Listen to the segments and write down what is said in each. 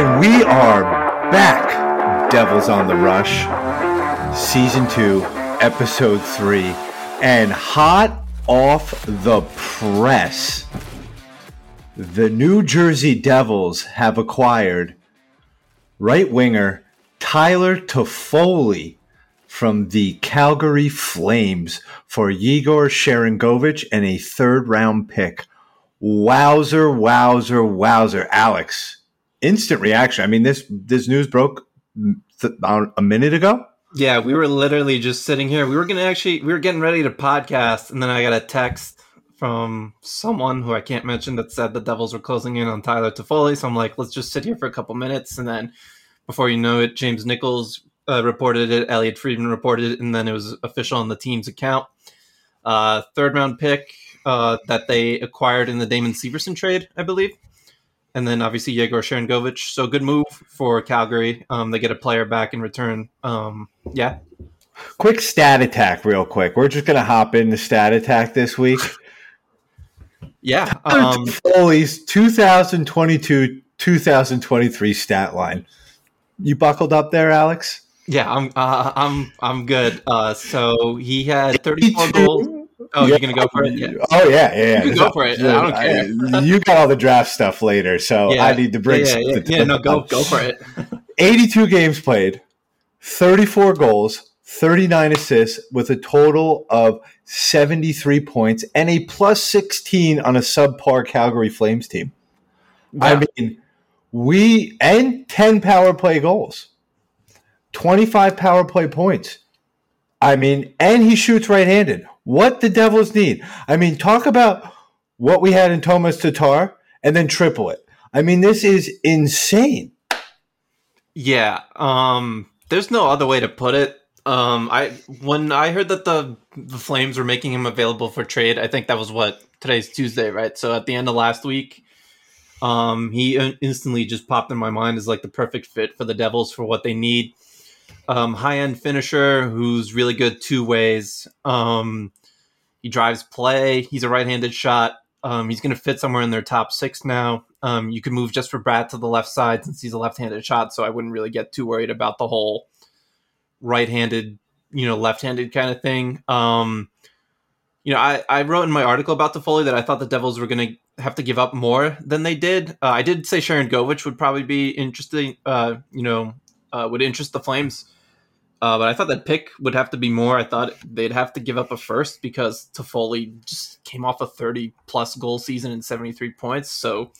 And we are back, Devils on the Rush, Season 2, Episode 3, and hot off the press, the New Jersey Devils have acquired right winger Tyler Toffoli from the Calgary Flames for Yegor Sharangovich and a third round pick. Wowzer, wowzer, wowzer. Alex, instant reaction. I mean, this this news broke th- a minute ago. Yeah, we were literally just sitting here. We were gonna actually we were getting ready to podcast, and then I got a text from someone who I can't mention that said the Devils were closing in on Tyler Toffoli. So I'm like, let's just sit here for a couple minutes, and then before you know it, James Nichols uh, reported it, Elliotte Friedman reported it, and then it was official on the team's account. Uh, third round pick uh, that they acquired in the Damon Severson trade, I believe. And then obviously Yegor Sharangovich. So good move for Calgary. Um, they get a player back in return. Um, yeah. Quick stat attack, real quick. We're just gonna hop into stat attack this week. yeah. Um, Toffoli's 2022 2023 stat line. You buckled up there, Alex? Yeah, I'm uh, I'm I'm good. Uh, so he had 34 goals. Oh, yeah. you're gonna go for it? Yeah. Oh yeah, yeah. yeah. go for it. I don't care. you got all the draft stuff later, so yeah. I need to bring. Yeah, yeah, yeah. yeah no, go go for it. 82 games played, 34 goals, 39 assists, with a total of 73 points and a plus 16 on a subpar Calgary Flames team. I mean, we and 10 power play goals. 25 power play points. I mean, and he shoots right handed. What the Devils need. I mean, talk about what we had in Tomas Tatar and then triple it. I mean, this is insane. Yeah. Um, there's no other way to put it. Um, I when I heard that the the Flames were making him available for trade, I think that was what today's Tuesday, right? So at the end of last week, um, he instantly just popped in my mind as like the perfect fit for the Devils for what they need um, high end finisher who's really good two ways. Um, he drives play. He's a right handed shot. Um, he's going to fit somewhere in their top six now. Um, you can move Jesper Bratt to the left side since he's a left handed shot, so I wouldn't really get too worried about the whole right handed, you know, left handed kind of thing. Um, you know, I, I wrote in my article about the Toffoli that I thought the Devils were going to have to give up more than they did. Uh, I did say Sharangovich would probably be interesting, uh, you know, uh, would interest the Flames. Uh, but I thought that pick would have to be more. I thought they'd have to give up a first because Toffoli just came off a 30 plus goal season and 73 points. So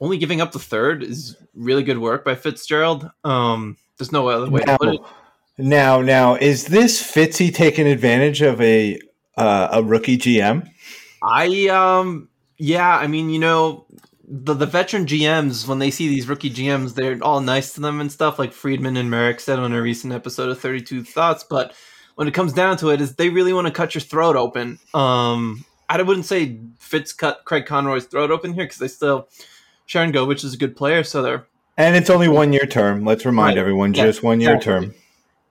only giving up the third is really good work by Fitzgerald. Um, there's no other way now, to put it. Now, now, is this Fitzy taking advantage of a uh, a rookie GM? I um yeah, I mean, you know, the, the veteran GMs, when they see these rookie GMs, they're all nice to them and stuff, like Friedman and Marek said on a recent episode of 32 Thoughts. But when it comes down to it, is they really want to cut your throat open. Um, I wouldn't say Fitz cut Craig Conroy's throat open here because they still Sharangovich is a good player, so they're and it's only one year term. Let's remind right. everyone, yeah, just one year exactly.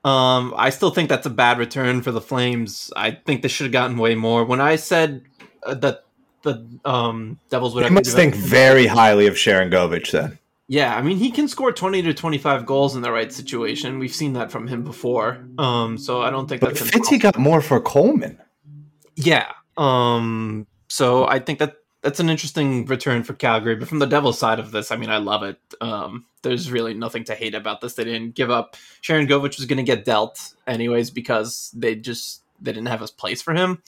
term. Um, I still think that's a bad return for the Flames. I think they should have gotten way more. When I said uh, that the um, Devils would. They must think very highly of Sharangovich then. Yeah, I mean he can score twenty to twenty five goals in the right situation. We've seen that from him before. Um, so I don't think but that's. Fitzy got more for Coleman. Yeah. Um. So I think that that's an interesting return for Calgary. But from the Devils side of this, I mean, I love it. Um, there's really nothing to hate about this. They didn't give up. Sharangovich was going to get dealt anyways because they just they didn't have a place for him.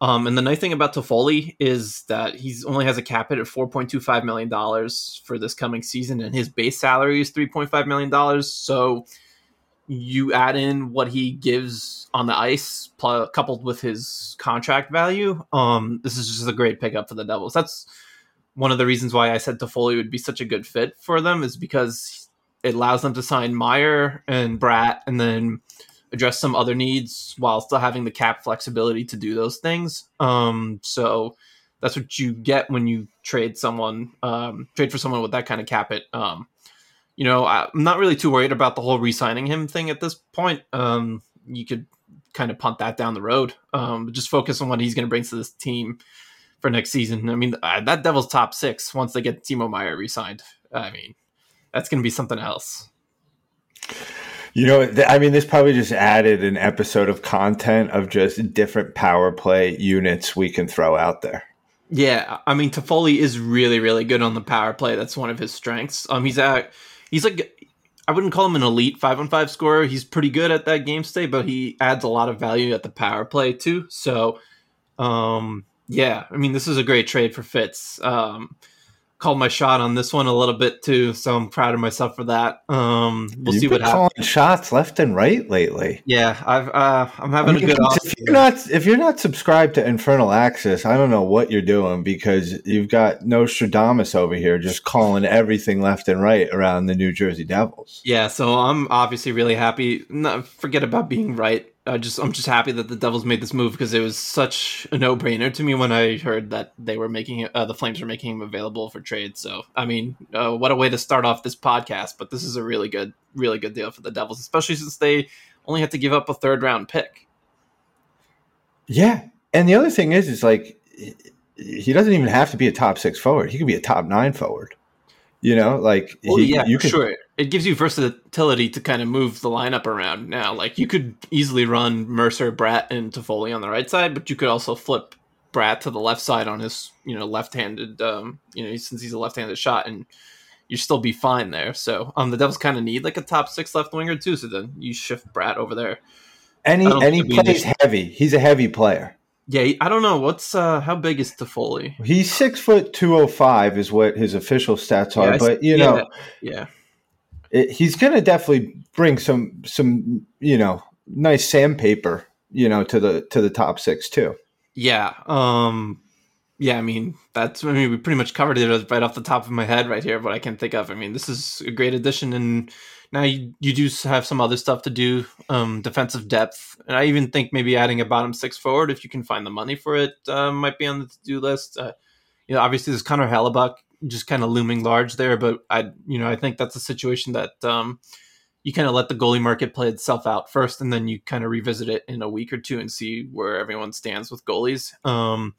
Um, and the nice thing about Toffoli is that he's only has a cap hit of four point two five million dollars for this coming season, and his base salary is three point five million dollars. So you add in what he gives on the ice, pl- coupled with his contract value. Um, this is just a great pickup for the Devils. That's one of the reasons why I said Toffoli would be such a good fit for them is because it allows them to sign Meier and Bratt, and then address some other needs while still having the cap flexibility to do those things. Um, so that's what you get when you trade someone, um, trade for someone with that kind of cap it. Um, you know, I'm not really too worried about the whole re-signing him thing at this point. Um, you could kind of punt that down the road. Um, just focus on what he's going to bring to this team for next season. I mean, uh, that Devils top six once they get Timo Meier re-signed. I mean, that's going to be something else. You know, I mean, this probably just added an episode of content of just different power play units we can throw out there. Yeah, I mean, Toffoli is really, really good on the power play. That's one of his strengths. Um, he's at, he's like, I wouldn't call him an elite five on five scorer. He's pretty good at that game state, but he adds a lot of value at the power play too. So, um, yeah, I mean, this is a great trade for Fitz. Um, called my shot on this one a little bit too, so I'm proud of myself for that. Um, we'll You've see what happens. Shots left and right lately. Yeah, I've uh, I'm having I mean, a good. If you're not if you're not subscribed to Infernal Axis, I don't know what you're doing because you've got Nostradamus over here just calling everything left and right around the New Jersey Devils. Yeah, so I'm obviously really happy. Not, forget about being right. I just I'm just happy that the Devils made this move because it was such a no brainer to me when I heard that they were making uh, the Flames were making him available for trade. So I mean, uh, what a way to start off this podcast! But this is a really good, really good deal for the Devils, especially since they only had to give up a third round pick. Yeah, and the other thing is, is like he doesn't even have to be a top six forward; he could be a top nine forward. You know, like well, he, yeah, you could, sure. It gives you versatility to kind of move the lineup around. Now, like you could easily run Mercer, Bratt, and Toffoli on the right side, but you could also flip Bratt to the left side on his, you know, left-handed. Um, you know, since he's a left-handed shot, and you still be fine there. So, um, the Devils kind of need like a top six left winger too. So then you shift Bratt over there. Any any plays heavy. He's a heavy player. Yeah, I don't know what's uh how big is Toffoli. He's six foot two oh five is what his official stats are, yeah, but you know, yeah, it, he's going to definitely bring some some you know nice sandpaper you know to the to the top six too. Yeah, um, yeah. I mean, that's I mean we pretty much covered it right off the top of my head right here. What I can think of. I mean, this is a great addition and now you, you do have some other stuff to do, um, defensive depth, and I even think maybe adding a bottom six forward if you can find the money for it uh, might be on the to do list. Uh, you know, obviously there's Connor Hellebuyck just kind of looming large there, but I you know I think that's a situation that um, you kind of let the goalie market play itself out first, and then you kind of revisit it in a week or two and see where everyone stands with goalies. Um,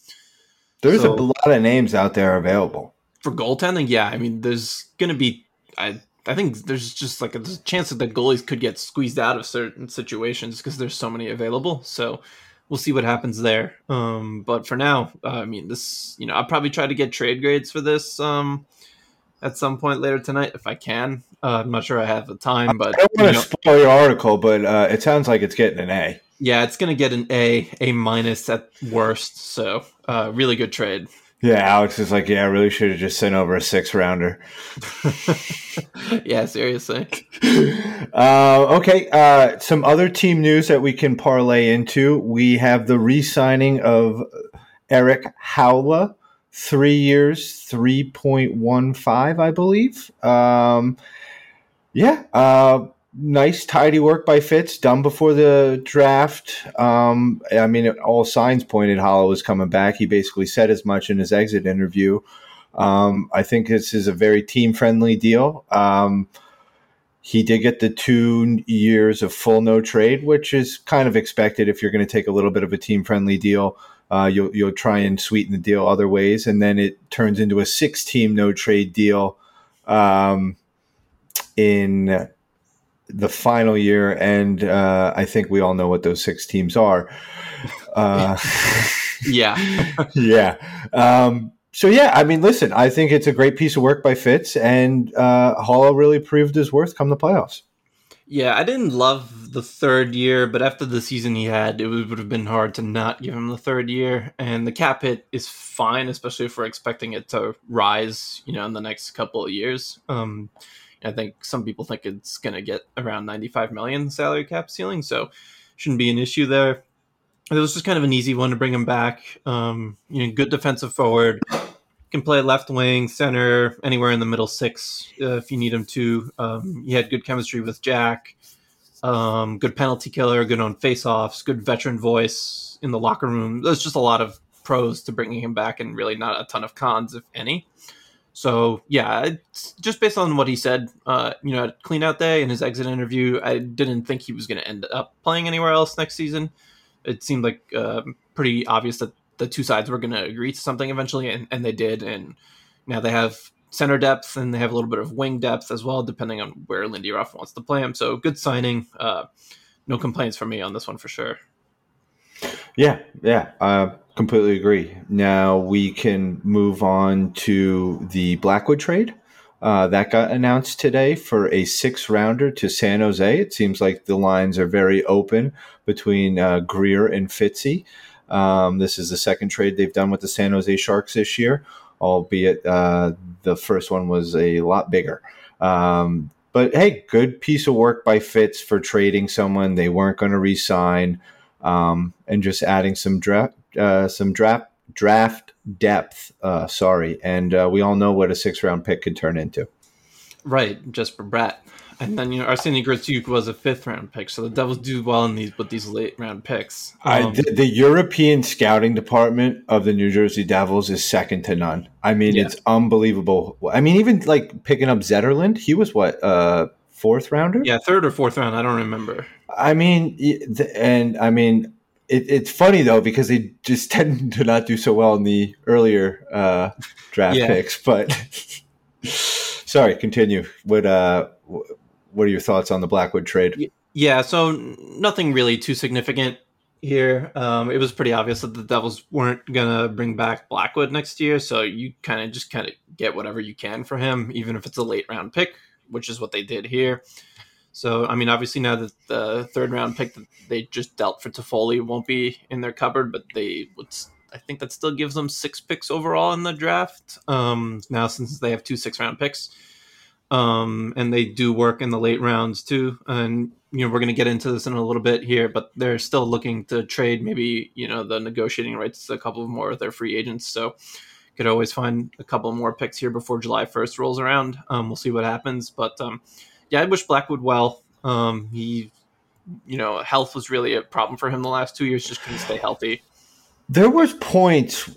there's so, a lot of names out there available for goaltending. Yeah, I mean, there's going to be I I think there's just like a, a chance that the goalies could get squeezed out of certain situations because there's so many available. So we'll see what happens there. Um, but for now, uh, I mean, this you know I'll probably try to get trade grades for this um, at some point later tonight if I can. Uh, I'm not sure I have the time, but I don't want to spoil your article, but uh, it sounds like it's getting an A. Yeah, it's going to get an A, A minus at worst. So uh, really good trade. Yeah, Alex is like, yeah, I really should have just sent over a six rounder. yeah, seriously. Uh, okay, uh, some other team news that we can parlay into. We have the re signing of Erik Haula, three years, 3.15, I believe. Um, yeah, uh, nice, tidy work by Fitz, done before the draft. Um, I mean, all signs pointed Haula was coming back. He basically said as much in his exit interview. Um, I think this is a very team friendly deal. Um, he did get the two years of full no trade, which is kind of expected if you're going to take a little bit of a team friendly deal. Uh, you'll you'll try and sweeten the deal other ways, and then it turns into a six team no trade deal um, in the final year, and uh, I think we all know what those six teams are. Uh, yeah, yeah. Um, so yeah, I mean, listen, I think it's a great piece of work by Fitz, and uh, Haula really proved his worth come the playoffs. Yeah, I didn't love the third year, but after the season he had, it would have been hard to not give him the third year. And the cap hit is fine, especially if we're expecting it to rise, you know, in the next couple of years. Um, I think some people think it's going to get around 95 million salary cap ceiling, so shouldn't be an issue there. It was just kind of an easy one to bring him back. Um, you know, good defensive forward, can play left wing, center, anywhere in the middle six uh, if you need him to. Um, he had good chemistry with Jack. Um, good penalty killer, good on faceoffs, good veteran voice in the locker room. There's just a lot of pros to bringing him back, and really not a ton of cons, if any. So yeah, just based on what he said, uh, you know, at clean out day in his exit interview, I didn't think he was going to end up playing anywhere else next season. It seemed like uh, pretty obvious that the two sides were going to agree to something eventually, and, and they did. And now they have center depth, and they have a little bit of wing depth as well, depending on where Lindy Ruff wants to play him. So good signing. Uh, no complaints from me on this one for sure. Yeah, yeah, I completely agree. Now we can move on to the Blackwood trade. Uh, that got announced today for a six rounder to San Jose. It seems like the lines are very open between uh, Grier and Fitzy. Um, this is the second trade they've done with the San Jose Sharks this year, albeit uh, the first one was a lot bigger. Um, but hey, good piece of work by Fitz for trading someone they weren't going to re-sign um, and just adding some draft, uh, some draft draft depth. Uh, sorry, and uh, we all know what a six round pick could turn into. Right, Jesper Bratt. And then you know Arseni Gritsyuk was a fifth round pick, so the Devils do well in these with these late round picks. Um, I, the, the, European scouting department of the New Jersey Devils is second to none. I mean, yeah. it's unbelievable. I mean, even like picking up Zetterlund, he was what uh, fourth rounder? Yeah, third or fourth round. I don't remember. I mean, and I mean, it, it's funny though because they just tend to not do so well in the earlier uh, draft yeah. picks. But sorry, continue. What uh, what are your thoughts on the Blackwood trade? Yeah, so nothing really too significant here. Um, it was pretty obvious that the Devils weren't gonna bring back Blackwood next year, so you kind of just kind of get whatever you can for him, even if it's a late round pick, which is what they did here. So, I mean, obviously now that the third round pick that they just dealt for Toffoli won't be in their cupboard, but they would. I think that still gives them six picks overall in the draft. Um, now, since they have two six round picks, um, and they do work in the late rounds too. And you know, we're going to get into this in a little bit here, but they're still looking to trade maybe you know the negotiating rights to a couple of more of their free agents. So could always find a couple more picks here before July 1st rolls around. Um, we'll see what happens, but um, yeah, I wish Blackwood well. Um, he, you know, health was really a problem for him the last two years. Just couldn't stay healthy. There was points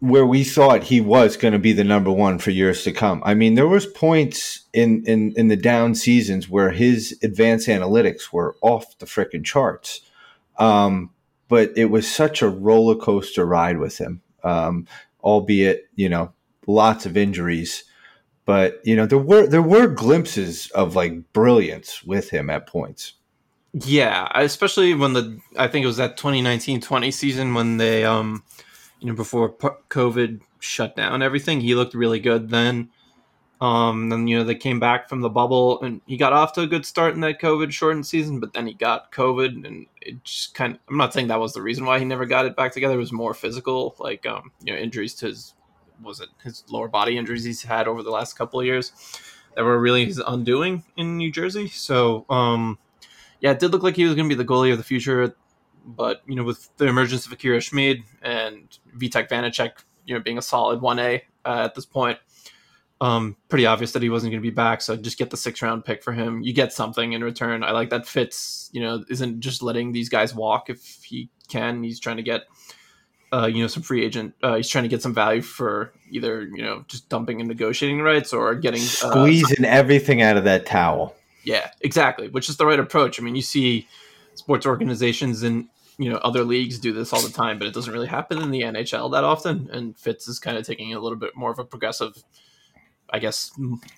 where we thought he was going to be the number one for years to come. I mean, there was points in in in the down seasons where his advanced analytics were off the freaking charts. Um, but it was such a roller coaster ride with him, um, albeit you know lots of injuries but you know there were there were glimpses of like brilliance with him at points. Yeah especially when the i think it was that 2019-20 season when they um you know before covid shut down everything he looked really good then. Um then you know they came back from the bubble and he got off to a good start in that covid shortened season but then he got covid and it just kind of i'm not saying that was the reason why he never got it back together. It was more physical like um you know injuries to his was it his lower body injuries he's had over the last couple of years that were really his undoing in New Jersey. So, um, yeah, it did look like he was going to be the goalie of the future, but you know, with the emergence of Akira Schmid and Vitek Vanecek, you know, being a solid one A uh, at this point, um, pretty obvious that he wasn't going to be back. So just get the six round pick for him. You get something in return. I like that Fitz. You know, isn't just letting these guys walk if he can. He's trying to get uh, you know, some free agent. Uh, he's trying to get some value for either you know just dumping and negotiating rights or getting uh, squeezing everything out of that towel. Yeah, exactly. Which is the right approach. I mean, you see sports organizations and you know other leagues do this all the time, but it doesn't really happen in the NHL that often. And Fitz is kind of taking a little bit more of a progressive, I guess,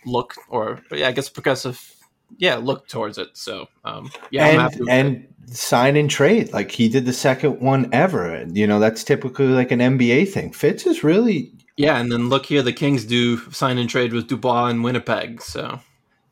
look or yeah, I guess progressive yeah look towards it. So um, yeah, and, and sign and trade like he did the second one ever. And, You know that's typically like an NBA thing. Fitz is really yeah, and then look here, the Kings do sign and trade with Dubois and Winnipeg. So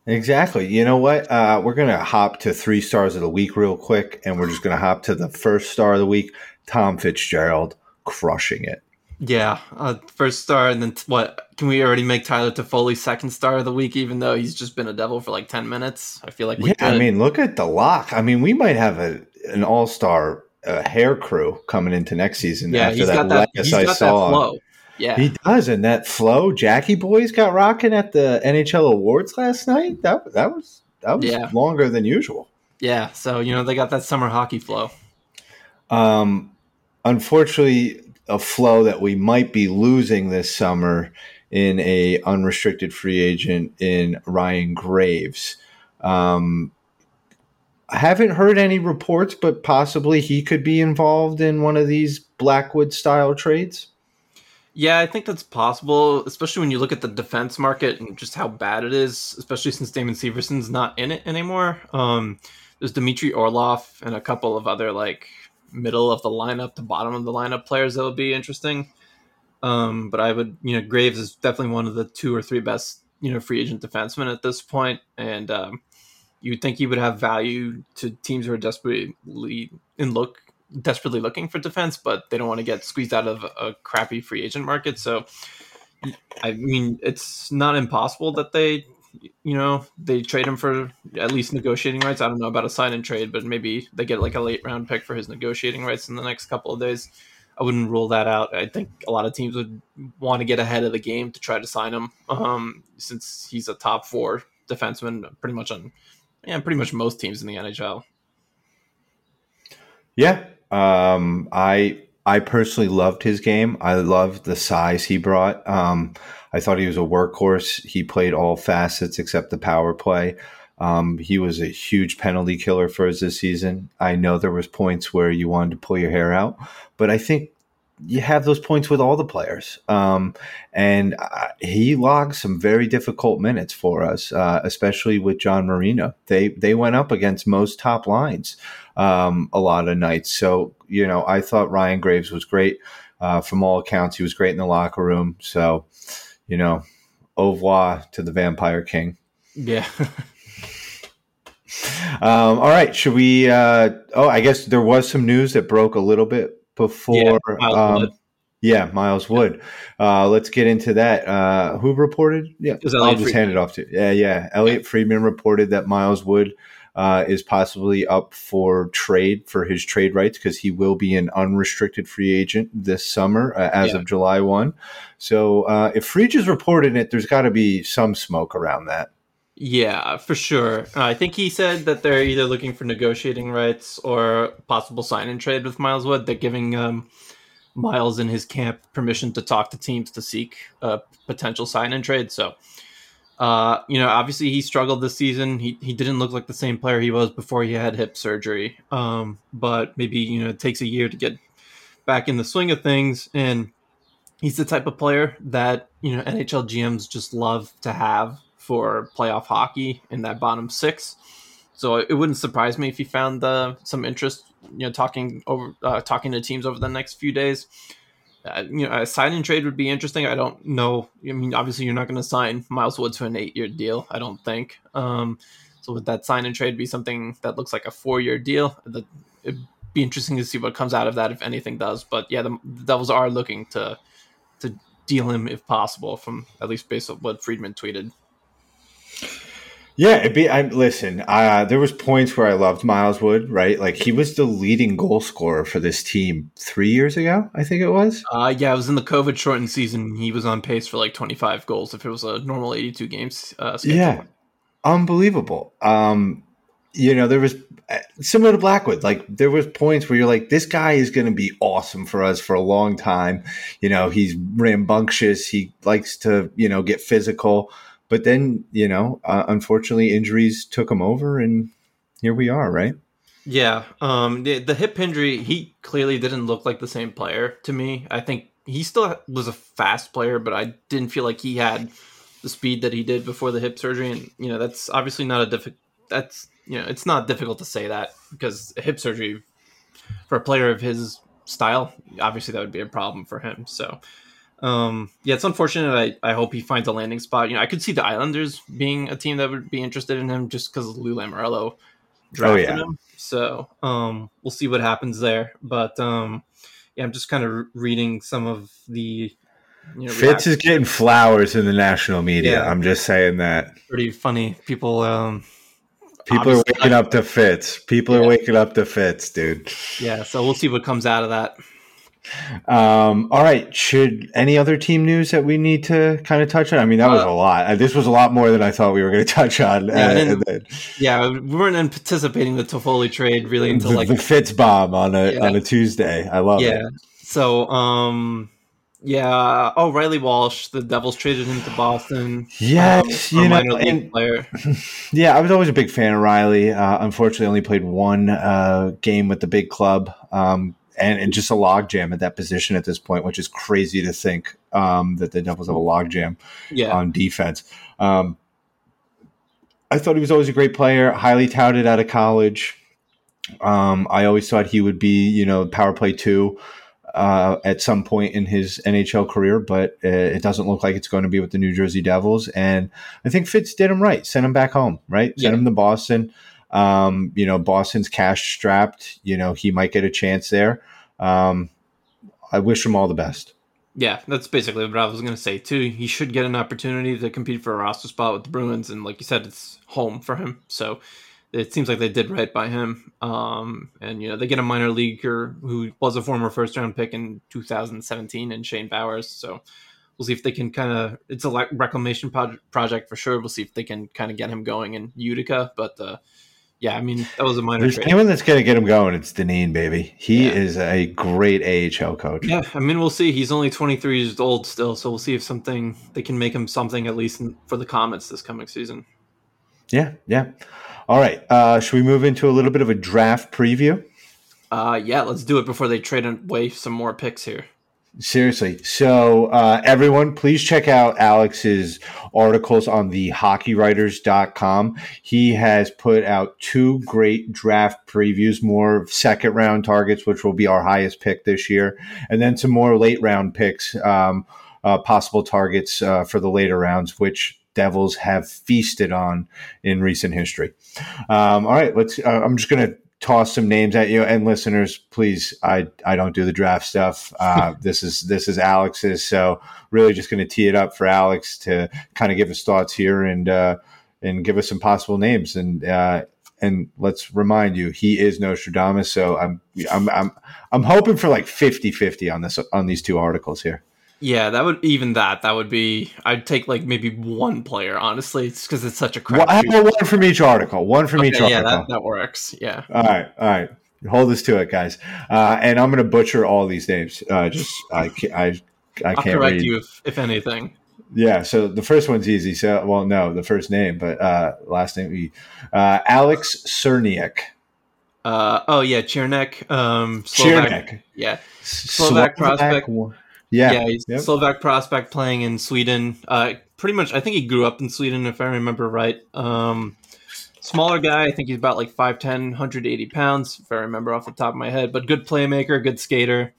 exactly, you know what? Uh, we're gonna hop to three stars of the week real quick, and we're just gonna hop to the first star of the week. Tom Fitzgerald crushing it. Yeah, uh, first star, and then t- what? Can we already make Tyler Toffoli second star of the week, even though he's just been a devil for like ten minutes? I feel like yeah. Could. I mean, look at the lock. I mean, we might have a an all star uh, hair crew coming into next season. Yeah, after he's that, got that. He's I got saw. that flow. Yeah, he does, and that flow. Jackie boys got rocking at the NHL awards last night. That that was that was yeah. longer than usual. Yeah, so you know they got that summer hockey flow. Um, unfortunately, a flow that we might be losing this summer in a unrestricted free agent in Ryan Graves. Um, I haven't heard any reports, but possibly he could be involved in one of these Blackwood style trades. Yeah, I think that's possible, especially when you look at the defense market and just how bad it is, especially since Damon Severson's not in it anymore. Um, there's Dmitry Orlov and a couple of other like middle of the lineup to bottom of the lineup players that would be interesting. Um, but I would, you know, Graves is definitely one of the two or three best, you know, free agent defensemen at this point, and um, you would think he would have value to teams who are desperately in look desperately looking for defense, but they don't want to get squeezed out of a crappy free agent market. So, I mean, it's not impossible that they, you know, they trade him for at least negotiating rights. I don't know about a sign and trade, but maybe they get like a late round pick for his negotiating rights in the next couple of days. I wouldn't rule that out. I think a lot of teams would want to get ahead of the game to try to sign him, um, since he's a top four defenseman, pretty much on, yeah, pretty much most teams in the NHL. Yeah, um, I I personally loved his game. I loved the size he brought. Um, I thought he was a workhorse. He played all facets except the power play. Um, he was a huge penalty killer for us this season. I know there was points where you wanted to pull your hair out, but I think you have those points with all the players. Um, and uh, he logged some very difficult minutes for us, uh, especially with John Marino. They they went up against most top lines um, a lot of nights. So you know, I thought Ryan Graves was great. Uh, from all accounts, he was great in the locker room. So you know, au revoir to the Vampire King. Yeah. um, all right. Should we? Uh, oh, I guess there was some news that broke a little bit before. Yeah, Miles um, Wood. Yeah, Miles Wood. Uh, let's get into that. Uh, who reported? Yeah, I'll just Friedman. hand it off to. Yeah, yeah. Elliotte yeah. Friedman reported that Miles Wood uh, is possibly up for trade for his trade rights because he will be an unrestricted free agent this summer uh, as yeah. of July 1. So uh, if Frege is reporting it, there's got to be some smoke around that. Yeah, for sure. Uh, I think he said that they're either looking for negotiating rights or possible sign and trade with Miles Wood. They're giving um, Miles and his camp permission to talk to teams to seek a potential sign and trade. So, uh, you know, obviously he struggled this season. He he didn't look like the same player he was before he had hip surgery. Um, but maybe you know it takes a year to get back in the swing of things and. He's the type of player that you know NHL GMs just love to have for playoff hockey in that bottom six. So it wouldn't surprise me if he found uh, some interest, you know, talking over uh, talking to teams over the next few days. Uh, you know, a sign and trade would be interesting. I don't know. I mean, obviously, you're not going to sign Miles Wood to an eight year deal. I don't think. Um, so would that sign and trade be something that looks like a four year deal? That it'd be interesting to see what comes out of that if anything does. But yeah, the, the Devils are looking to to deal him if possible, from at least based on what Friedman tweeted. Yeah, it'd be. I listen. Uh, there was points where I loved Miles Wood. Right, like he was the leading goal scorer for this team three years ago. I think it was. Uh, yeah, it was in the COVID shortened season. He was on pace for like twenty five goals if it was a normal eighty two games. Uh, yeah, unbelievable. Um, you know, there was uh, similar to Blackwood. Like there was points where you're like, this guy is going to be awesome for us for a long time. You know, he's rambunctious. He likes to you know get physical. But then, you know, uh, unfortunately, injuries took him over, and here we are, right? Yeah. Um, the, the hip injury, he clearly didn't look like the same player to me. I think he still was a fast player, but I didn't feel like he had the speed that he did before the hip surgery. And, you know, that's obviously not a difficult, that's, you know, it's not difficult to say that because hip surgery for a player of his style, obviously that would be a problem for him. So, um, yeah, it's unfortunate. I, I hope he finds a landing spot. You know, I could see the Islanders being a team that would be interested in him just because Lou Lamoriello drafted oh, yeah. him. So um, we'll see what happens there. But um, yeah, I'm just kind of reading some of the. You know, Fitz is getting flowers in the national media. Yeah. I'm just saying that. Pretty funny. People. Um, People are waking up to Fitz. People yeah. are waking up to Fitz, dude. Yeah, so we'll see what comes out of that. Um, all right. Should any other team news that we need to kind of touch on? I mean, that was uh, a lot. Uh, this was a lot more than I thought we were going to touch on. Yeah, uh, yeah, we weren't anticipating the Toffoli trade really until the, like the Fitz bomb on a yeah. on a Tuesday. I love it. yeah. it. So, um, yeah. Oh, Reilly Walsh, the Devils traded him to Boston. Yes, um, you know, and, player. Yeah, I was always a big fan of Riley. Uh, unfortunately, only played one uh, game with the big club. Um, and, and just a logjam at that position at this point, which is crazy to think um, that the Devils have a logjam Yeah. on defense. Um, I thought he was always a great player, highly touted out of college. Um, I always thought he would be, you know, power play two uh, at some point in his NHL career, but uh, it doesn't look like it's going to be with the New Jersey Devils. And I think Fitz did him right, sent him back home, right? Yeah. Sent him to Boston. Um, you know, Boston's cash strapped. You know, he might get a chance there. Um, I wish him all the best. Yeah, that's basically what I was going to say too. He should get an opportunity to compete for a roster spot with the Bruins, and like you said, it's home for him. So it seems like they did right by him. Um, and you know they get a minor leaguer who was a former first round pick in 2017, and Shane Bowers. So we'll see if they can kind of. It's a reclamation pod- project for sure. We'll see if they can kind of get him going in Utica. But uh, yeah, I mean that was a minor There's trade. anyone that's going to get him going. It's Dineen, baby. He Yeah. is a great AHL coach. Yeah, I mean, we'll see. He's only 23 years old still, so we'll see if something they can make him something at least in, for the Comets this coming season. Yeah, yeah. All right. Uh, should we move into a little bit of a draft preview? Uh, yeah, let's do it before they trade away some more picks here. Seriously. So, uh, everyone, please check out Alex's articles on the hockeywriters.com. He has put out two great draft previews, more second round targets, which will be our highest pick this year, and then some more late round picks, um, uh, possible targets uh, for the later rounds, which Devils have feasted on in recent history. Um, all right, let's. Uh, I'm just going to toss some names at you. And listeners please i i don't do the draft stuff. Uh, this is this is alex's. So really just going to tee it up for alex to kind of give us thoughts here and uh and give us some possible names. And uh and let's remind you he is nostradamus. So i'm i'm i'm, I'm hoping for like 50 50 on this on these two articles here Yeah, that would even that. That would be. I'd take like maybe one player, honestly, because it's such a crap. well, I have one from each article one from each yeah, article that, that works. Yeah. All right, all right. Hold us to it, guys. Uh, and I'm going to butcher all these names. Uh, just I can't, I, I I'll can't correct read. you if, if anything. Yeah. So the first one's easy. So well, no, the first name, but uh, last name. we- Uh, Alex Ciernik. Uh, oh yeah, Chernek. Um, Slovak, Chernak. Yeah, Slovak prospect. Yeah. yeah, he's Yep. Slovak prospect playing in Sweden. Uh, pretty much, I think he grew up in Sweden, if I remember right. Um, smaller guy, I think he's about like 5'10", 180 pounds, if I remember off the top of my head. But good playmaker, good skater.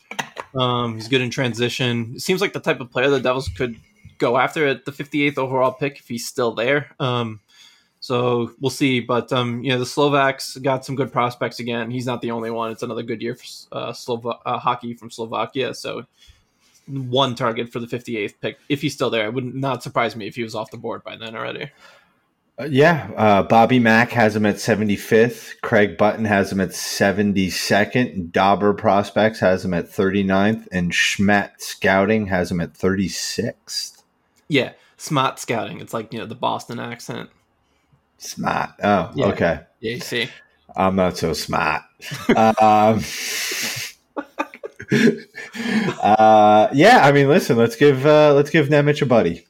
Um, he's good in transition. It Seems like the type of player the Devils could go after at the 58th overall pick if he's still there. Um, so we'll see. But um, you know, the Slovaks got some good prospects again. He's not the only one. It's another good year for uh, Slova- uh, hockey from Slovakia. So one target for the 58th pick if he's still there. It would not surprise me if he was off the board by then already. Uh, yeah. Uh, Bobby Mack has him at 75th. Craig Button has him at 72nd. Dobber Prospects has him at 39th. And Schmet Scouting has him at 36th. Yeah, smart scouting. It's like you know the Boston accent. Smart. Oh, Yeah. okay. Yeah, you see. I'm not so smart. um, uh, yeah, I mean, listen, let's give uh, let's give Nemec a buddy.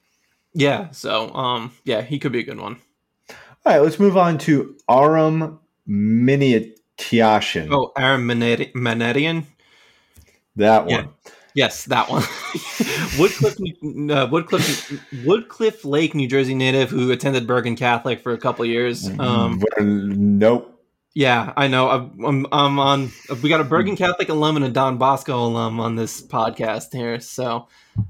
Yeah. So um, yeah, he could be a good one. All right, let's move on to Aram Miniatiashin. Oh, Aram Minnetian. that yeah. one. Yes, that one. Woodcliff, uh, Woodcliff, Woodcliff Lake, New Jersey native who attended Bergen Catholic for a couple years. Um, nope. Yeah, I know. I'm, I'm, I'm on. We got a Bergen Catholic alum and a Don Bosco alum on this podcast here. So,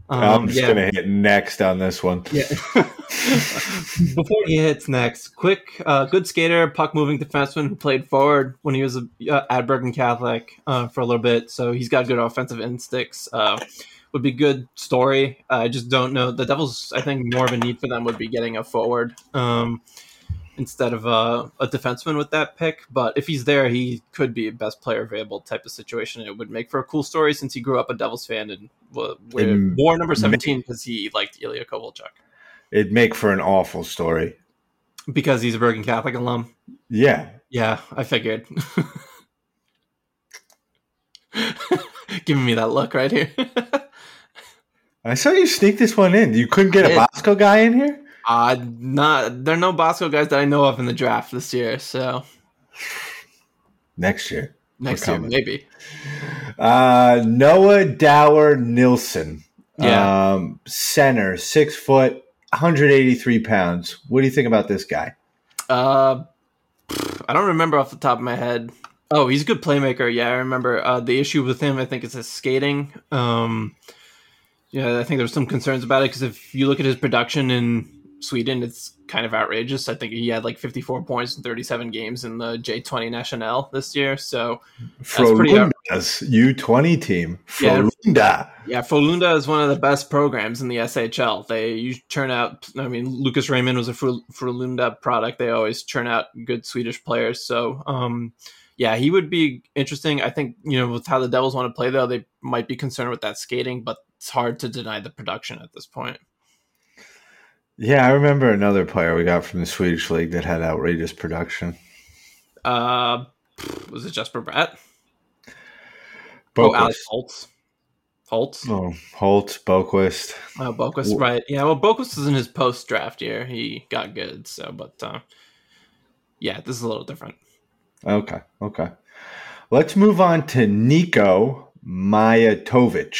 um, I'm just yeah. gonna hit next on this one. Yeah. Before he hits next, quick, uh, good skater, puck moving defenseman who played forward when he was a, uh, at Bergen Catholic uh, for a little bit. So he's got good offensive instincts. Uh, would be good story. I just don't know. The Devils, I think, more of a need for them would be getting a forward um, instead of uh, a defenseman with that pick. But if he's there, he could be a best player available type of situation. It would make for a cool story since he grew up a Devils fan and And wore number 17 because he liked Ilya Kovalchuk. It'd make for an awful story. Because he's a Bergen Catholic alum. Yeah. Yeah, I figured. Giving me that look right here. I saw you sneak this one in. You couldn't get a Bosco guy in here? Uh not there are no Bosco guys that I know of in the draft this year, so Next year. Next year, maybe. Uh, Noah Dower Nilsson. Yeah. Um, center, six foot, 183 pounds. What do you think about this guy? Uh, I don't remember off the top of my head. Oh, he's a good playmaker. Yeah, I remember. Uh, the issue with him, I think, is his skating. Um, yeah, I think there's some concerns about it because if you look at his production in Sweden, it's kind of outrageous. I think he had like 54 points in 37 games in the J20 National this year. So Frölunda's U20 team. Frölunda. Yeah, yeah, Frölunda is one of the best programs in the SHL. They turn out. I mean, Lucas Raymond was a Frölunda product. They always churn out good Swedish players. So, um, yeah, he would be interesting. I think you know with how the Devils want to play though, they might be concerned with that skating, but it's hard to deny the production at this point. Yeah, I remember another player we got from the Swedish league that had outrageous production. Uh, was it Jesper Bratt? Oh, Alex Holtz. Holtz. Oh, Holtz, Boqvist. Oh, Boqvist, right? Yeah. Well, Boqvist was in his post draft year. He got good. So, but uh, yeah, this is a little different. Okay. Okay. Let's move on to Nico Mijatovic.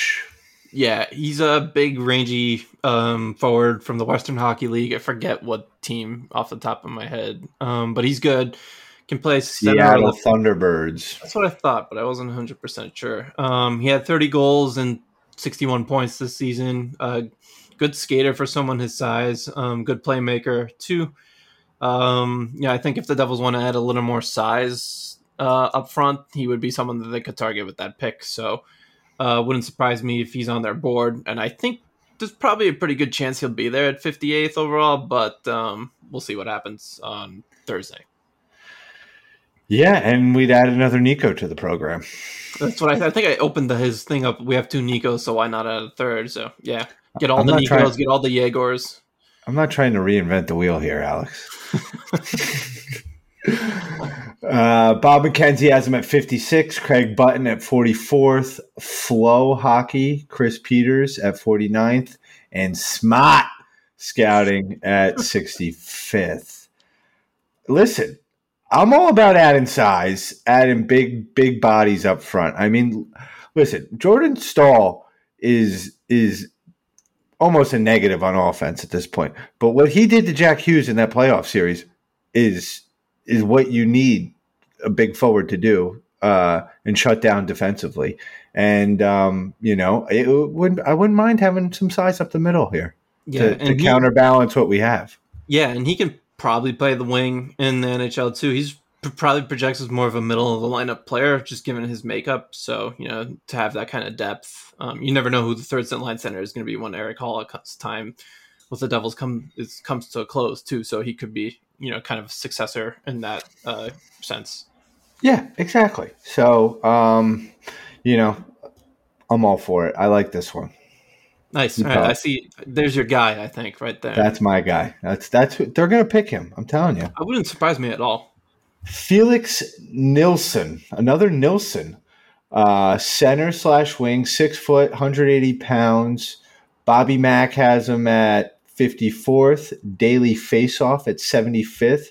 Yeah, he's a big, rangy um, forward from the Western Hockey League. I forget what team off the top of my head, um, but he's good. Can play Seattle Thunderbirds. That's what I thought, but I wasn't 100 percent sure. Um, he had 30 goals and 61 points this season. Uh, good skater for someone his size. Um, good playmaker too. Um, yeah, I think if the Devils want to add a little more size uh, up front, he would be someone that they could target with that pick. So uh, wouldn't surprise me if he's on their board. And I think there's probably a pretty good chance he'll be there at 58th overall, but um, we'll see what happens on Thursday. Yeah, and we'd add another Nico to the program. That's what I, I think. I opened the, his thing up. We have two Nikos, so why not add a third? So yeah, get all I'm the Nikos, trying, get all the Yegors. I'm not trying to reinvent the wheel here, Alex. uh, Bob McKenzie has him at 56. Craig Button at 44th. Flo Hockey, Chris Peters at 49th. And Smart Scouting at 65th. Listen, I'm all about adding size, adding big, big bodies up front. I mean, listen, Jordan Staal is is almost a negative on offense at this point. But what he did to Jack Hughes in that playoff series is is what you need a big forward to do uh, and shut down defensively. And um, you know, it would I wouldn't mind having some size up the middle here yeah, to, to he, counterbalance what we have. Yeah, and he can probably play the wing in the NHL too. He's probably projects as more of a middle of the lineup player, just given his makeup. So you know, to have that kind of depth, um, you never know who the third line center is going to be when Erik Haula's time with the Devils come is, comes to a close too. So he could be you know kind of successor in that uh, sense. Yeah, exactly. So um, you know, I'm all for it. I like this one. Nice. Right, I see. There's your guy. I think right there. That's my guy. That's that's who, they're gonna pick him. I'm telling you. I wouldn't surprise me at all. Felix Nilsson, another Nilsson, uh, center slash wing, six foot, 180 pounds. Bobby Mack has him at 54th. Daily Faceoff at 75th.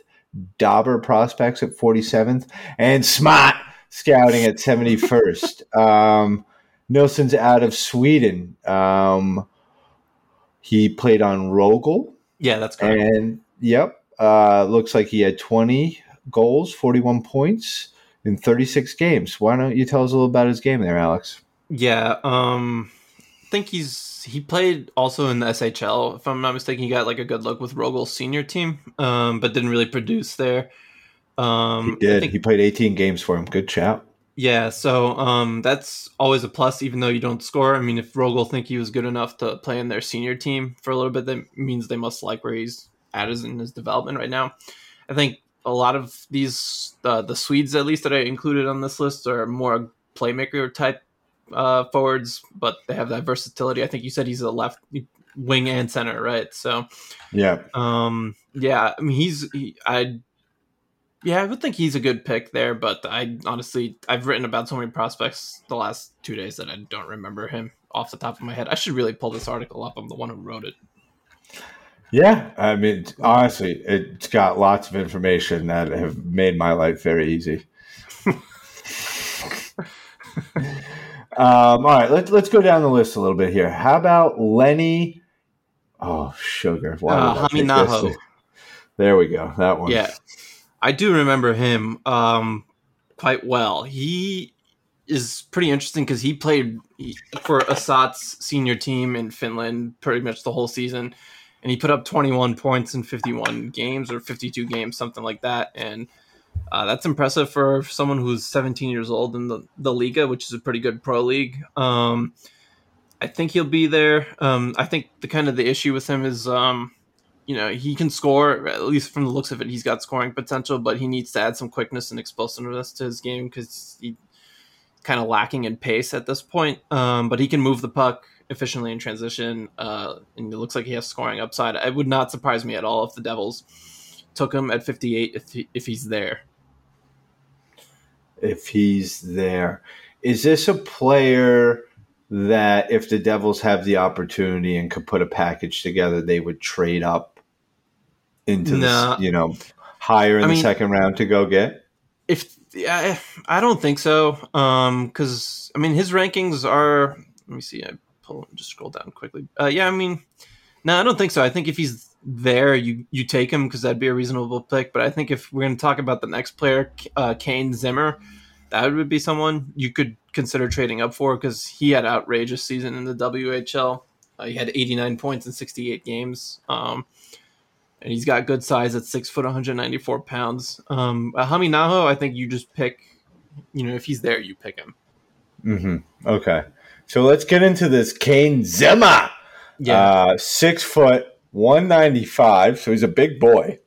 Dobber Prospects at 47th. And Smart Scouting at 71st. um, Nilsson's out of Sweden. Um, he played on Rögle. Yeah, that's correct. And yep, uh, looks like he had 20 goals, 41 points in 36 games. Why don't you tell us a little about his game there, Alex? Yeah, um, think he's he played also in the SHL. If I'm not mistaken, he got like a good look with Rögle's senior team, um, but didn't really produce there. Um, he did. Think, he played 18 games for him. Good chap. Yeah, so um, that's always a plus, even though you don't score. I mean, if Rögle think he was good enough to play in their senior team for a little bit, that means they must like where he's at is in his development right now. I think a lot of these, uh, the Swedes at least that I included on this list, are more playmaker type uh, forwards, but they have that versatility. I think you said he's a left wing and center, right? So, yeah, um, yeah. I mean, he's he, I yeah, I would think he's a good pick there, but I honestly I've written about so many prospects the last two days that I don't remember him off the top of my head. I should really pull this article up. I'm the one who wrote it. Yeah, I mean, honestly, it's got lots of information that have made my life very easy. Um, all right, let's let's go down the list a little bit here. How about Lenni? Oh, sugar. Why uh, Hämeenaho. There we go. That one. Yeah, I do remember him um, quite well. He is pretty interesting because he played for Ässät's senior team in Finland pretty much the whole season, and he put up 21 points in 51 games or 52 games, something like that, and uh, that's impressive for someone who's 17 years old in the, the Liiga, which is a pretty good pro league. Um, I think he'll be there. Um, I think the kind of the issue with him is, um, you know, he can score at least from the looks of it. He's got scoring potential, but he needs to add some quickness and explosiveness to his game because he's kind of lacking in pace at this point. Um, but he can move the puck efficiently in transition, uh, and it looks like he has scoring upside. It would not surprise me at all if the Devils took him at 58 if he, if he's there if he's there. Is this a player that if the Devils have the opportunity and could put a package together, they would trade up into nah. the, you know higher in I the mean, second round to go get? If I, I don't think so, um, because I mean his rankings are. Let me see. I pull just scroll down quickly. Uh, yeah, I mean, no, I don't think so. I think if he's there, you you take him because that'd be a reasonable pick. But I think if we're going to talk about the next player, uh, Koehn Ziemmer, that would be someone you could consider trading up for because he had outrageous season in the WHL. Uh, he had 89 points in 68 games. Um, and he's got good size at six foot, 194 pounds. Um, Hämeenaho, I think you just pick, you know, if he's there, you pick him. Mm-hmm. Okay. So let's get into this Koehn Ziemmer. Yeah. Uh, six foot, 195. So he's a big boy.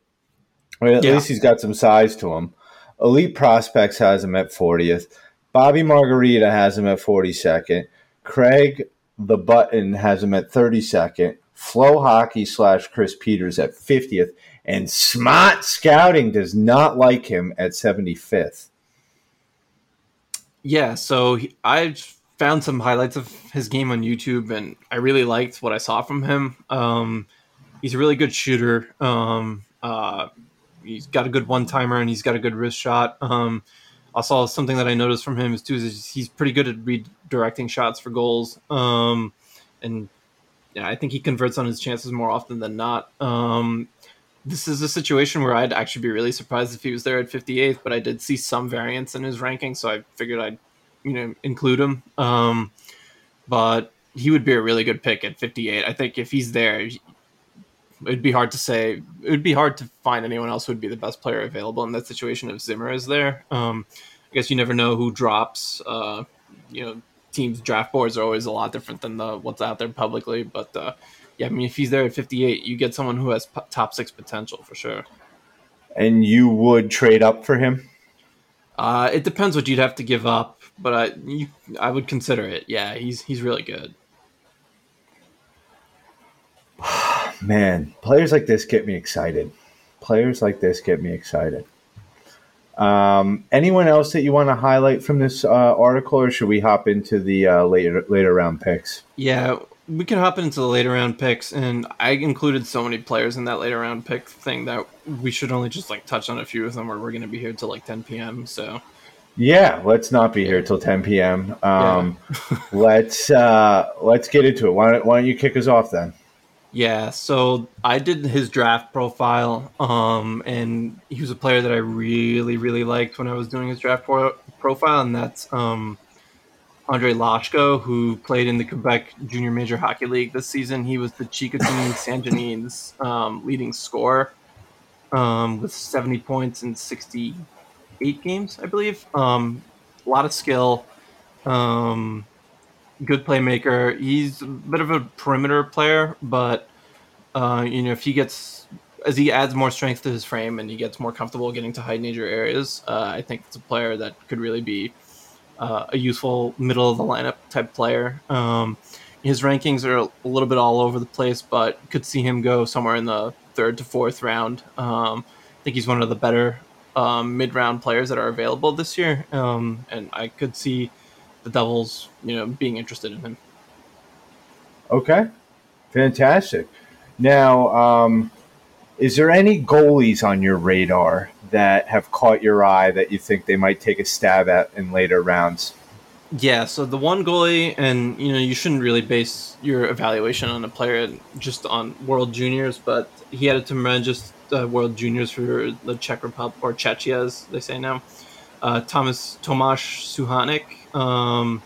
at yeah. least he's got some size to him. Elite Prospects has him at 40th. Bobby Margarita has him at 42nd. Craig the Button has him at 32nd. Flo Hockey slash Chris Peters at 50th. And Smart Scouting does not like him at 75th. Yeah, so he, I found some highlights of his game on YouTube, and I really liked what I saw from him. Um, he's a really good shooter. Um, uh, he's got a good one timer and he's got a good wrist shot. Um, also, something that I noticed from him is too is he's pretty good at redirecting shots for goals. Um, and yeah, I think he converts on his chances more often than not. Um, this is a situation where I'd actually be really surprised if he was there at 58th, but I did see some variance in his ranking, so I figured I'd you know include him. Um, but he would be a really good pick at 58. I think if he's there, it'd be hard to say. It would be hard to find anyone else who would be the best player available in that situation if Ziemmer is there. Um, I guess you never know who drops. Uh, you know, teams' draft boards are always a lot different than the what's out there publicly. But uh, yeah, I mean, if he's there at 58, you get someone who has p- top six potential for sure. And you would trade up for him? Uh, it depends what you'd have to give up, but I you, I would consider it. Yeah, he's he's really good. Man, players like this get me excited. Players like this get me excited. Um, anyone else that you want to highlight from this uh, article, or should we hop into the uh, later later round picks? Yeah, we can hop into the later round picks, and I included so many players in that later round pick thing that we should only just like touch on a few of them, or we're going to be here till like 10 p.m. So. Yeah, let's not be here till 10 p.m. Um, yeah. let's uh, let's get into it. Why don't, why don't you kick us off then? Yeah, so I did his draft profile, um, and he was a player that I really, really liked when I was doing his draft pro- profile, and that's um, Andre Loshko, who played in the Quebec Junior Major Hockey League this season. He was the Chicoutimi Saguenéens um, leading scorer um, with 70 points in 68 games, I believe. Um, a lot of skill. Um, good playmaker. He's a bit of a perimeter player, but uh, you know if he gets as he adds more strength to his frame and he gets more comfortable getting to high danger areas, uh, I think it's a player that could really be uh, a useful middle of the lineup type player. Um, his rankings are a little bit all over the place, but could see him go somewhere in the third to fourth round. Um, I think he's one of the better um, mid round players that are available this year, um, and I could see the Devils, you know, being interested in him. Okay, fantastic. Now, um, is there any goalies on your radar that have caught your eye that you think they might take a stab at in later rounds? Yeah, so the one goalie, and you know, you shouldn't really base your evaluation on a player just on World Juniors, but he had a tremendous uh, World Juniors for the Czech Republic, or Czechia, as they say now. Uh, Thomas Tomasz Suchanek, um,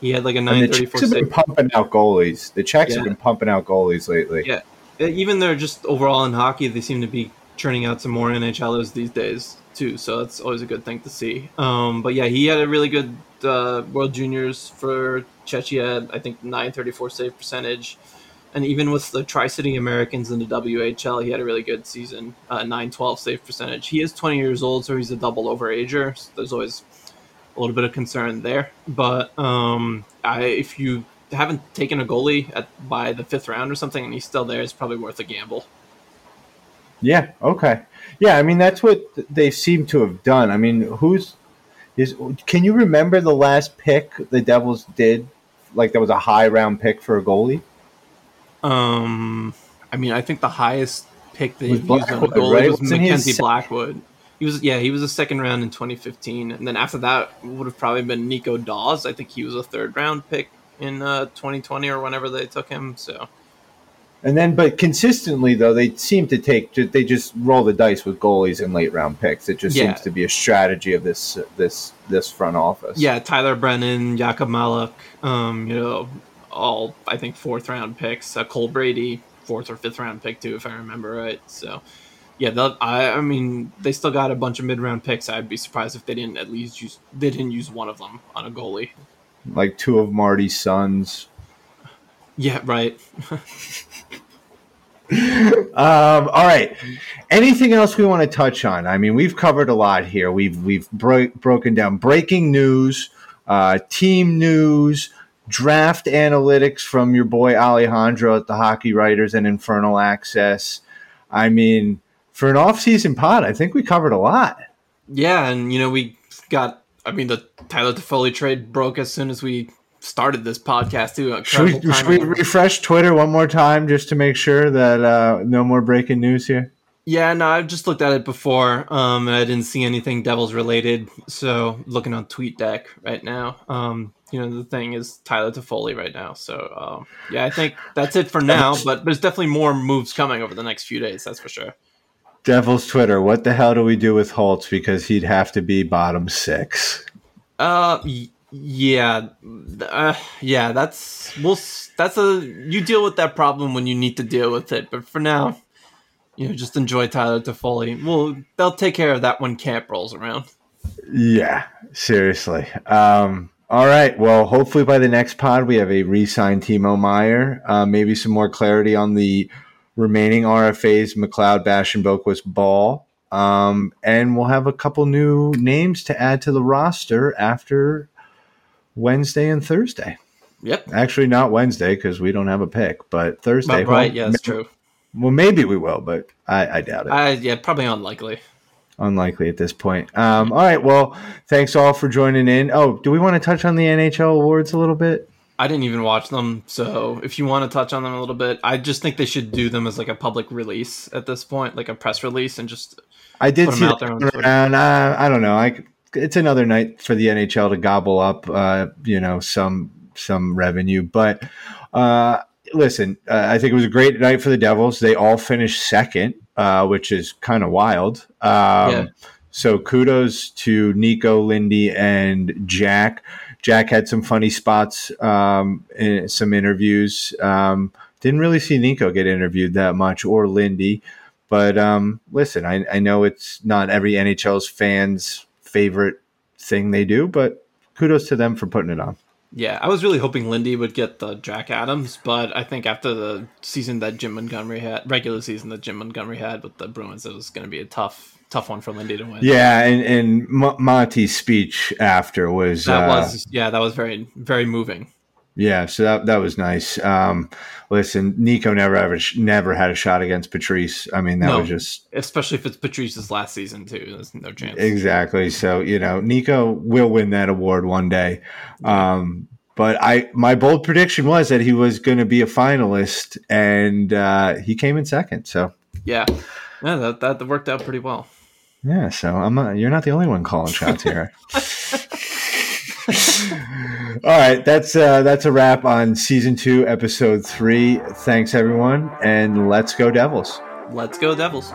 he had like a And the 934 Czechs have been pumping out goalies. The Czechs have been pumping out goalies lately. Yeah, even they're just overall in hockey, they seem to be churning out some more NHLers these days too. So that's always a good thing to see. Um, but yeah, he had a really good uh, World Juniors for Czechia. I think 934 save percentage, and even with the Tri City Americans in the WHL, he had a really good season. Uh, 912 save percentage. He is 20 years old, so he's a double overager. So there's always a little bit of concern there. But um, I, if you haven't taken a goalie at by the fifth round or something, and he's still there, it's probably worth a gamble. Yeah. Okay. Yeah. I mean, that's what they seem to have done. I mean, who's is? Can you remember the last pick the Devils did? Like that was a high round pick for a goalie. Um, I mean, I think the highest pick they Was used on goalie right? was Wasn't Mackenzie sec- Blackwood. He was, yeah, he was a second round in 2015, and then after that would have probably been Nico Dawes. I think he was a third round pick in uh, 2020 or whenever they took him. So And then, but consistently though, they seem to take. They just roll the dice with goalies and late round picks. It just Yeah. seems to be a strategy of this this this front office. yeah, Tyler Brennan, Jakub Malek, um, you know, all I think fourth round picks. Uh, Cole Brady, fourth or fifth round pick too, if I remember right. So. Yeah, they'll- I, I mean, they still got a bunch of mid-round picks. I'd be surprised if they didn't at least use they didn't use one of them on a goalie. like two of Marty's sons. Yeah, right. Um, all right. Anything else we want to touch on? I mean, we've covered a lot here. We've we've bro- broken down breaking news, uh, team news, draft analytics from your boy Alejandro at the Hockey Writers and Infernal Access. I mean, for an off-season pod, I think we covered a lot. Yeah, and you know we got. I mean, the Tyler Toffoli trade broke as soon as we started this podcast too. Should we, should we refresh Twitter one more time just to make sure that uh, no more breaking news here? Yeah, no, I've just looked at it before, um, and I didn't see anything Devils related. So looking on TweetDeck right now, um, you know, the thing is Tyler Toffoli right now. So um, yeah, I think that's it for now. But there's definitely more moves coming over the next few days. That's for sure. Devil's Twitter. What the hell do we do with Holtz because he'd have to be bottom six? Uh, y- yeah, uh, yeah. That's we'll. That's a you deal with that problem when you need to deal with it. But for now, you know, just enjoy Tyler Toffoli. Well, they'll take care of that when camp rolls around. Yeah, seriously. Um, all right. Well, hopefully by the next pod we have a re-signed Timo Meier. Uh, maybe some more clarity on the remaining RFAs: McLeod, Bash, and Boqvist Bahl. Um, and we'll have a couple new names to add to the roster after Wednesday and Thursday. Yep. Actually, not Wednesday because we don't have a pick, but Thursday. Right. right, Well, Yeah, that's true. Well, maybe we will, but I, I doubt it. I yeah, probably unlikely. Unlikely at this point. Um, all right. Well, thanks all for joining in. Oh, do we want to touch on the NHL awards a little bit? I didn't even watch them, so if you want to touch on them a little bit, I just think they should do them as like a public release at this point, like a press release, and just I did see out there on going around. Uh, I don't know. I, it's another night for the NHL to gobble up, uh, you know, some some revenue. But uh, listen, uh, I think it was a great night for the Devils. They all finished second, uh, which is kind of wild. Um, Yeah. So kudos to Nico, Lindy, and Jack. Jack had some funny spots um, in some interviews. Um, didn't really see Nico get interviewed that much or Lindy. But um, listen, I, I know it's not every NHL's fans' favorite thing they do, but kudos to them for putting it on. Yeah, I was really hoping Lindy would get the Jack Adams, but I think after the season that Jim Montgomery had, regular season that Jim Montgomery had with the Bruins, it was going to be a tough, tough one for Lindy to win. Yeah, and, and Monty's speech after was that uh, was yeah, that was very, very moving. Yeah, so that that was nice. Um, listen, Nico never ever never had a shot against Patrice. I mean, that No. was just Especially if it's Patrice's last season too. There's no chance. Exactly. So you know, Nico will win that award one day. Um, but I, my bold prediction was that he was going to be a finalist, and uh, he came in second. So Yeah, yeah, that that worked out pretty well. yeah. So I'm not, you're not the only one calling shots here. All right, that's uh, that's a wrap on season two, episode three. Thanks everyone, and let's go Devils. Let's go Devils.